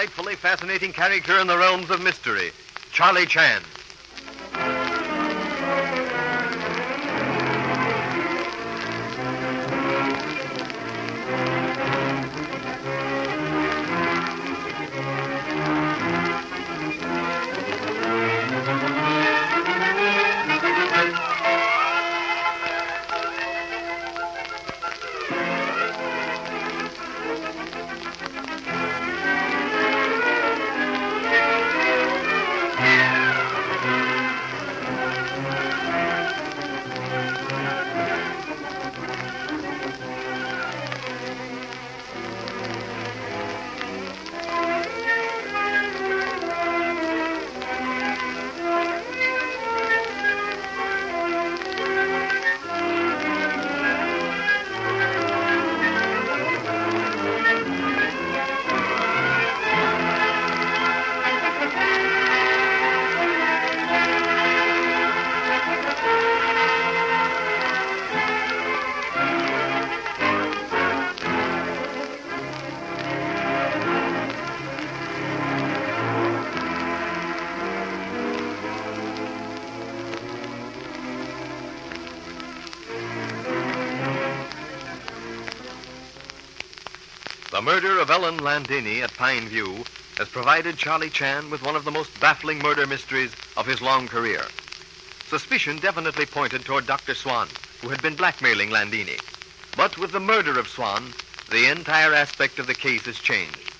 delightfully fascinating character in the realms of mystery, Charlie Chan. Murder of Ellen Landini at Pine View has provided Charlie Chan with one of the most baffling murder mysteries of his long career. Suspicion definitely pointed toward Dr. Swan, who had been blackmailing Landini. But with the murder of Swan, the entire aspect of the case has changed.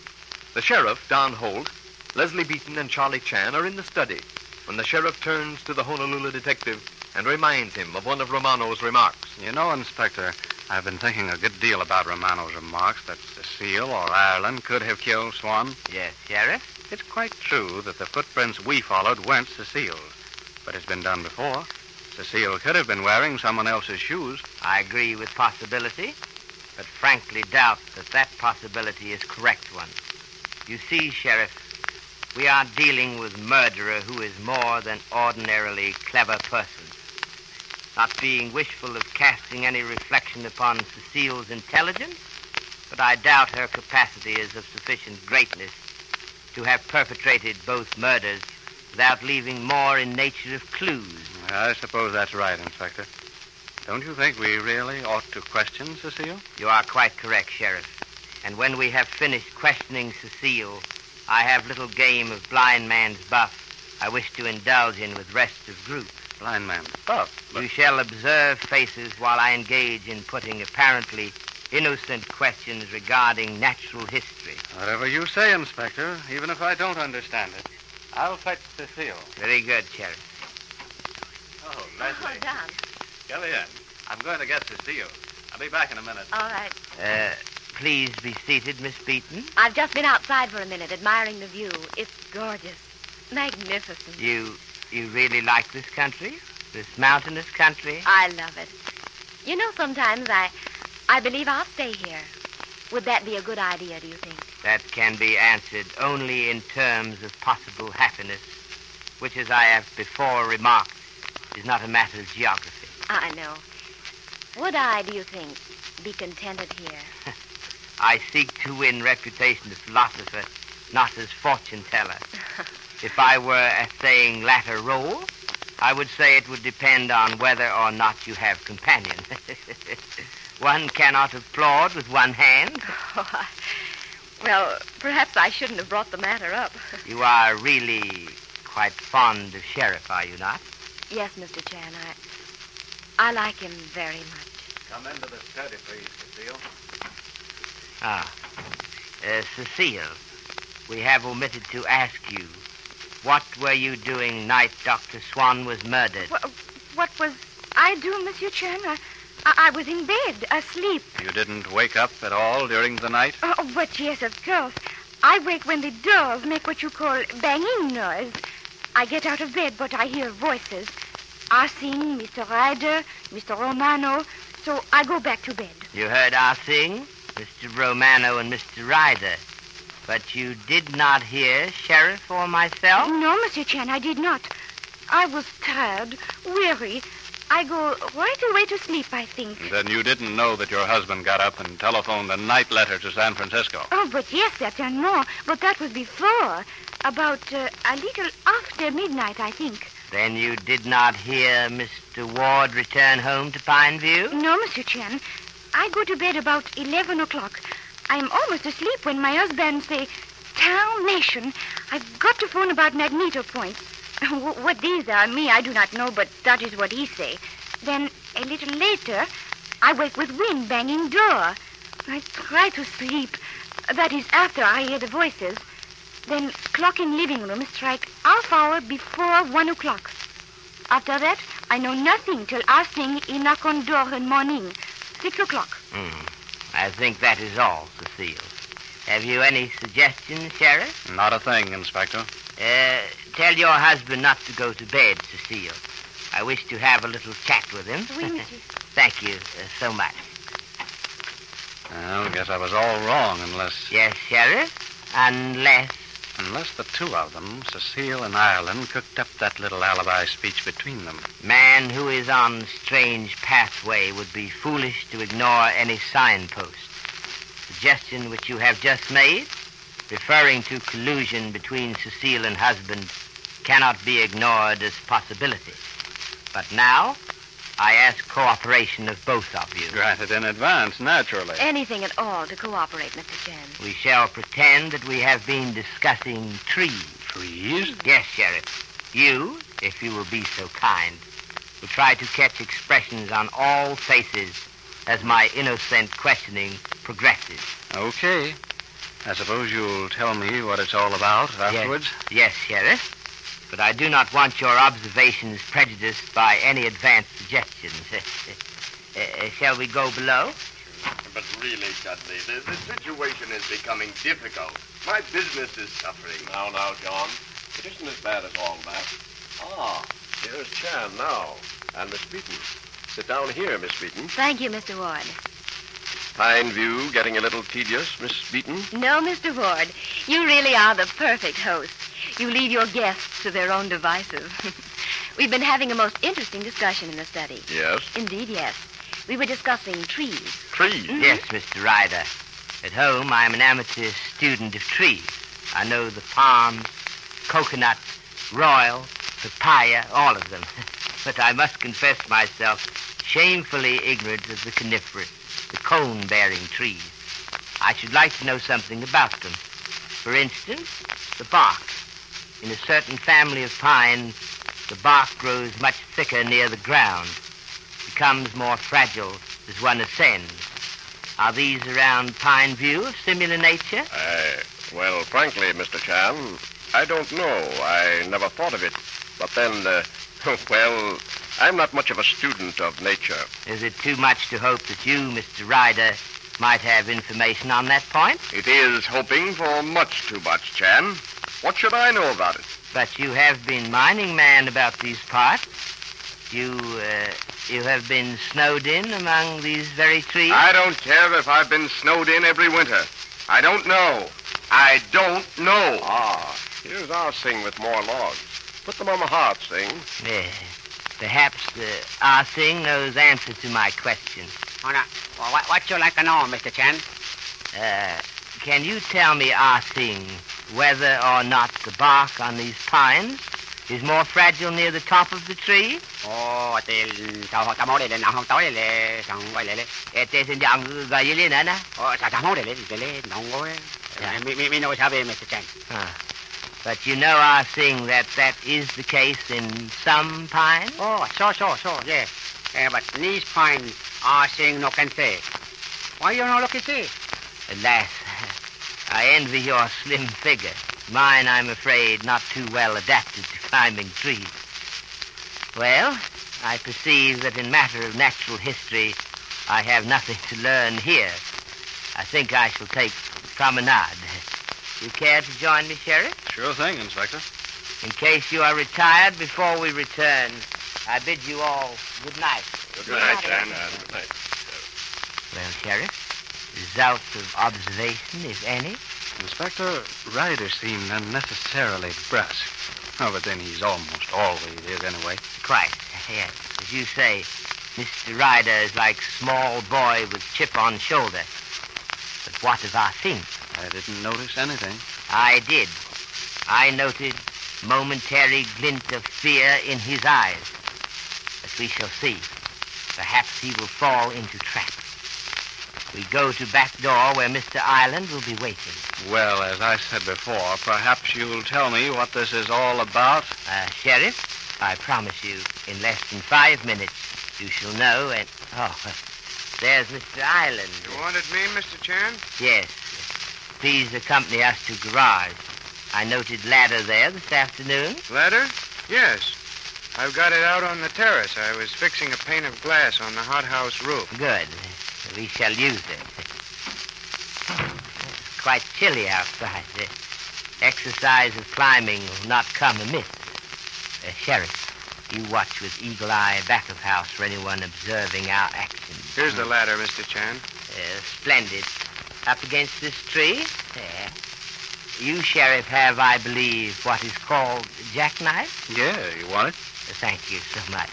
The sheriff, Don Holt, Leslie Beaton, and Charlie Chan are in the study when the sheriff turns to the Honolulu detective and reminds him of one of Romano's remarks. You know, Inspector, I've been thinking a good deal about Romano's remarks that Cecile or Ireland could have killed Swan. Yes, Sheriff? It's quite true that the footprints we followed weren't Cecile's, but it's been done before. Cecile could have been wearing someone else's shoes. I agree with possibility, but frankly doubt that that possibility is correct one. You see, Sheriff, we are dealing with murderer who is more than ordinarily clever person. Not being wishful of casting any reflection upon Cecile's intelligence, but I doubt her capacity is of sufficient greatness to have perpetrated both murders without leaving more in nature of clues. I suppose that's right, Inspector. Don't you think we really ought to question Cecile? You are quite correct, Sheriff. And when we have finished questioning Cecile, I have little game of blind man's buff I wish to indulge in with rest of group. Blind man's buff? You shall observe faces while I engage in putting apparently innocent questions regarding natural history. Whatever you say, Inspector, even if I don't understand it. I'll fetch the Cecile. Very good, Sheriff. Oh, Oh, Don. Come in. I'm going to get Cecile. I'll be back in a minute. All right. Uh, please be seated, Miss Beaton. I've just been outside for a minute admiring the view. It's gorgeous. Magnificent. You you really like this country? This mountainous country? I love it. You know, sometimes I I believe I'll stay here. Would that be a good idea, do you think? That can be answered only in terms of possible happiness, which, as I have before remarked, is not a matter of geography. I know. Would I, do you think, be contented here? I seek to win reputation as philosopher, not as fortune teller. if I were saying latter role, I would say it would depend on whether or not you have companion. one cannot applaud with one hand. Oh, I, well, perhaps I shouldn't have brought the matter up. You are really quite fond of Sheriff, are you not? yes, Mr. Chan, I I like him very much. Come into the study, please, Cecile. Ah. Uh, Cecile, we have omitted to ask you, what were you doing night Dr. Swan was murdered? What, what was I doing, Monsieur Chan? I, I, I was in bed, asleep. You didn't wake up at all during the night? Oh, oh, but yes, of course. I wake when the doors make what you call banging noise. I get out of bed, but I hear voices. I sing Mr. Ryder, Mr. Romano, so I go back to bed. You heard our sing, Mr. Romano and Mr. Ryder. But you did not hear Sheriff or myself? No, Monsieur Chan, I did not. I was tired, weary, I go right away to sleep, I think. Then you didn't know that your husband got up and telephoned a night letter to San Francisco. Oh, but yes, certainement. But that was before. About uh, a little after midnight, I think. Then you did not hear Mr. Ward return home to Pine View? No, Monsieur Chan. I go to bed about 11 o'clock. I'm almost asleep when my husband say, Town Nation, I've got to phone about magneto points. Wh- What these are, me, I do not know, but that is what he say. Then, a little later, I wake with wind banging door. I try to sleep. That is after I hear the voices. Then, clock in living room strike half hour before one o'clock. After that, I know nothing till I sing he knock on door in morning, six o'clock. Hmm. I think that is all, Cecile. Have you any suggestions, Sheriff? Not a thing, Inspector. Uh, tell your husband not to go to bed, Cecile. I wish to have a little chat with him. Oui, monsieur. Thank you uh, so much. Well, guess I was all wrong unless Yes, Sheriff? Unless. unless the two of them, Cecile and Ireland, cooked up that little alibi speech between them. Man who is on strange pathway would be foolish to ignore any signpost. Suggestion which you have just made, referring to collusion between Cecile and husband, cannot be ignored as possibility. But now, I ask cooperation of both of you. Granted in advance, naturally. Anything at all to cooperate, Mr. Chan. We shall pretend that we have been discussing trees. Trees? Yes, Sheriff. You, if you will be so kind, will try to catch expressions on all faces as my innocent questioning progresses. Okay. I suppose you'll tell me what it's all about afterwards? Yes, yes Sheriff. But I do not want your observations prejudiced by any advanced suggestions. Uh, shall we go below? But really, Dudley, the, the situation is becoming difficult. My business is suffering. Now, now, John. It isn't as bad as all that. Ah, here's Chan now. And Miss Beaton. Sit down here, Miss Beaton. Thank you, Mr. Ward. Pine View getting a little tedious, Miss Beaton? No, Mr. Ward. You really are the perfect host. You leave your guests to their own devices. We've been having a most interesting discussion in the study. Yes. Indeed, yes. We were discussing trees. Trees. Mm-hmm. Yes, Mr. Ryder. At home, I'm an amateur student of trees. I know the palm, coconut, royal, papaya, all of them. but I must confess myself shamefully ignorant of the coniferous, the cone-bearing trees. I should like to know something about them. For instance, the bark. In a certain family of pines, the bark grows much thicker near the ground, becomes more fragile as one ascends. Are these around Pine View of similar nature? Uh, well, frankly, Mr. Chan, I don't know. I never thought of it. But then, uh, well, I'm not much of a student of nature. Is it too much to hope that you, Mr. Ryder, might have information on that point? It is hoping for much too much, Chan. What should I know about it? But you have been mining man about these parts. You, uh, you have been snowed in among these very trees? I don't care if I've been snowed in every winter. I don't know. I don't know. Ah, here's our sing with more logs. Put them on the hearth, Sing. Yes. Perhaps uh, Ah Sing knows the answer to my question. Oh, no. Well, what, what you like to know, Mr. Chan? Uh, can you tell me, Ah Sing, whether or not the bark on these pines is more fragile near the top of the tree? Ồ, thì sao tao mốt đây lên nào không tối lên xong quay lại lên. Ete sin yang ga yili na na. Ồ, sao tao mốt đây lên lên lên nóng quá. Mi mi mi sao về Mr. Chan? But you know, Ah Sing, that that is the case in some pines. Oh, so so so yeah. Uh, but these pines are saying no can say. Why you not look at see? Alas, I envy your slim figure. Mine, I'm afraid, not too well adapted to climbing trees. Well, I perceive that in matter of natural history, I have nothing to learn here. I think I shall take promenade. You care to join me, Sheriff? Sure thing, Inspector. In case you are retired before we return, I bid you all good night. Good night, Chan. Good night. Well, Sheriff, results of observation, if any? Inspector Ryder seemed unnecessarily brusque. Oh, but then he's almost always is anyway. Quite, yes. As you say, Mr. Ryder is like small boy with chip on shoulder. But what of Ah Sing? I didn't notice anything. I did. I noted momentary glint of fear in his eyes. But we shall see. Perhaps he will fall into trap. We go to back door where Mr. Ireland will be waiting. Well, as I said before, perhaps you'll tell me what this is all about. Uh, Sheriff, I promise you, in less than five minutes, you shall know and... Oh, there's Mr. Ireland. You wanted me, Mr. Chan? Yes. Please accompany us to garage. I noted ladder there this afternoon. Ladder? Yes. I've got it out on the terrace. I was fixing a pane of glass on the hothouse roof. Good. We shall use it. It's quite chilly outside. The exercise of climbing will not come amiss. Uh, Sheriff, you watch with eagle eye back of house for anyone observing our actions. Here's the ladder, Mr. Chan. Uh, splendid. Up against this tree? There. You, Sheriff, have, I believe, what is called jackknife? Yeah, you want it? Thank you so much.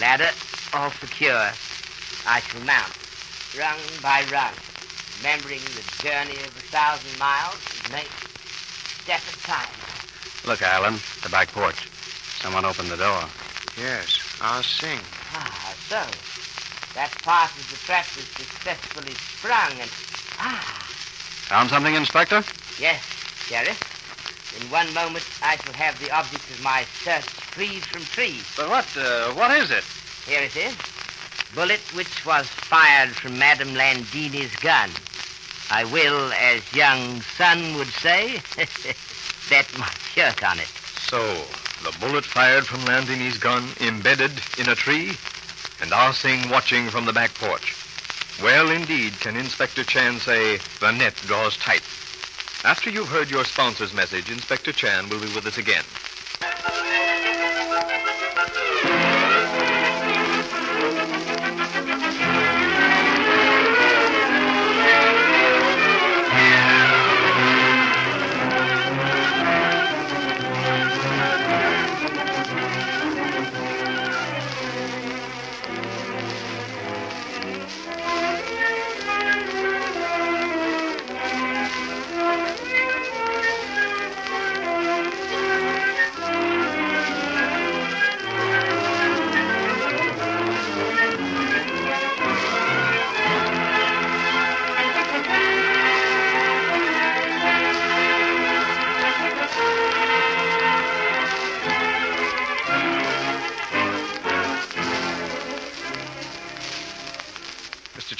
Ladder, all secure. I shall mount, rung by rung, remembering the journey of a thousand miles and make step at time. Look, Alan, the back porch. Someone opened the door. Yes, I'll sing. Ah, so. That part of the trap is successfully sprung and... Ah, Found something, Inspector? Yes, Sheriff. In one moment, I shall have the object of my search freed from trees. But what, uh, what is it? Here it is. Bullet which was fired from Madame Landini's gun. I will, as young son would say, bet my shirt on it. So, the bullet fired from Landini's gun embedded in a tree, and Ah Sing watching from the back porch. Well, indeed, can Inspector Chan say the net draws tight. After you've heard your sponsor's message, Inspector Chan will be with us again.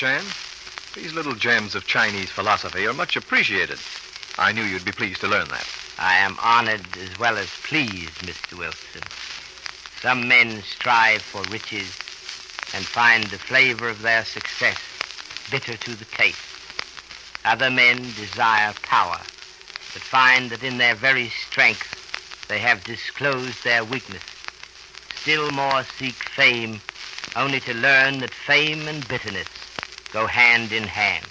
Chan, these little gems of Chinese philosophy are much appreciated. I knew you'd be pleased to learn that. I am honored as well as pleased, Mr. Wilson. Some men strive for riches and find the flavor of their success bitter to the taste. Other men desire power, but find that in their very strength they have disclosed their weakness. Still more seek fame, only to learn that fame and bitterness go hand in hand.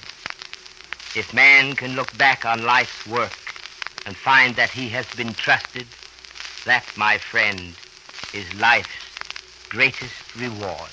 If man can look back on life's work and find that he has been trusted, that, my friend, is life's greatest reward.